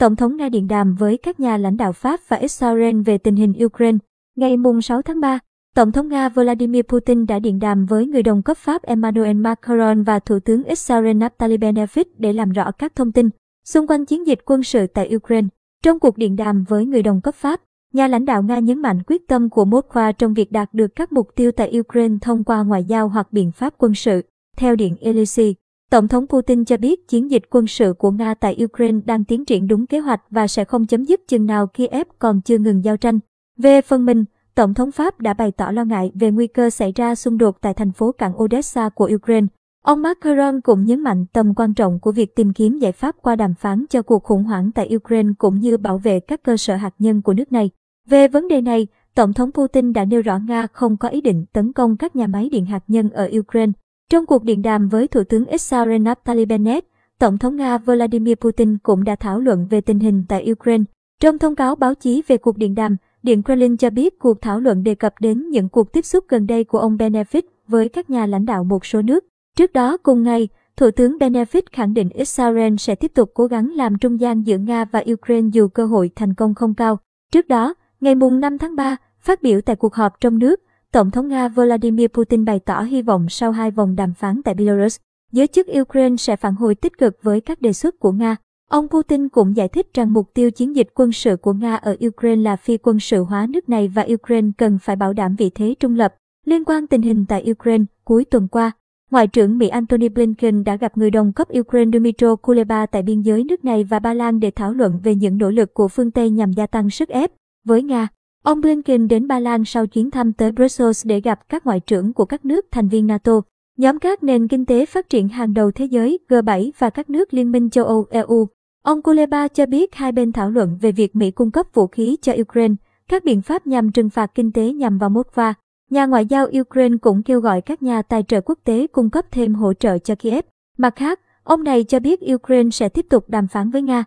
Tổng thống Nga điện đàm với các nhà lãnh đạo Pháp và Israel về tình hình Ukraine. Ngày 6 tháng 3, Tổng thống Nga Vladimir Putin đã điện đàm với người đồng cấp Pháp Emmanuel Macron và Thủ tướng Israel Naftali Bennett để làm rõ các thông tin xung quanh chiến dịch quân sự tại Ukraine. Trong cuộc điện đàm với người đồng cấp Pháp, nhà lãnh đạo Nga nhấn mạnh quyết tâm của Moscow trong việc đạt được các mục tiêu tại Ukraine thông qua ngoại giao hoặc biện pháp quân sự. Theo Điện Elysee, Tổng thống Putin cho biết chiến dịch quân sự của Nga tại Ukraine đang tiến triển đúng kế hoạch và sẽ không chấm dứt chừng nào Kiev còn chưa ngừng giao tranh. Về phần mình, Tổng thống Pháp đã bày tỏ lo ngại về nguy cơ xảy ra xung đột tại thành phố cảng Odessa của Ukraine. Ông Macron cũng nhấn mạnh tầm quan trọng của việc tìm kiếm giải pháp qua đàm phán cho cuộc khủng hoảng tại Ukraine cũng như bảo vệ các cơ sở hạt nhân của nước này. Về vấn đề này, Tổng thống Putin đã nêu rõ Nga không có ý định tấn công các nhà máy điện hạt nhân ở Ukraine. Trong cuộc điện đàm với Thủ tướng Israel Naftali Bennett, Tổng thống Nga Vladimir Putin cũng đã thảo luận về tình hình tại Ukraine. Trong thông cáo báo chí về cuộc điện đàm, Điện Kremlin cho biết cuộc thảo luận đề cập đến những cuộc tiếp xúc gần đây của ông Benefit với các nhà lãnh đạo một số nước. Trước đó cùng ngày, Thủ tướng Benefit khẳng định Israel sẽ tiếp tục cố gắng làm trung gian giữa Nga và Ukraine dù cơ hội thành công không cao. Trước đó, ngày mùng 5 tháng 3, phát biểu tại cuộc họp trong nước, Tổng thống Nga Vladimir Putin bày tỏ hy vọng sau hai vòng đàm phán tại Belarus, giới chức Ukraine sẽ phản hồi tích cực với các đề xuất của Nga. Ông Putin cũng giải thích rằng mục tiêu chiến dịch quân sự của Nga ở Ukraine là phi quân sự hóa nước này và Ukraine cần phải bảo đảm vị thế trung lập. Liên quan tình hình tại Ukraine, cuối tuần qua, Ngoại trưởng Mỹ Antony Blinken đã gặp người đồng cấp Ukraine Dmytro Kuleba tại biên giới nước này và Ba Lan để thảo luận về những nỗ lực của phương Tây nhằm gia tăng sức ép với Nga. Ông Blinken đến Ba Lan sau chuyến thăm tới Brussels để gặp các ngoại trưởng của các nước thành viên NATO, nhóm các nền kinh tế phát triển hàng đầu thế giới G7 và các nước Liên minh châu Âu EU. Ông Kuleba cho biết hai bên thảo luận về việc Mỹ cung cấp vũ khí cho Ukraine, các biện pháp nhằm trừng phạt kinh tế nhằm vào Moscow. Nhà ngoại giao Ukraine cũng kêu gọi các nhà tài trợ quốc tế cung cấp thêm hỗ trợ cho Kiev. Mặt khác, ông này cho biết Ukraine sẽ tiếp tục đàm phán với Nga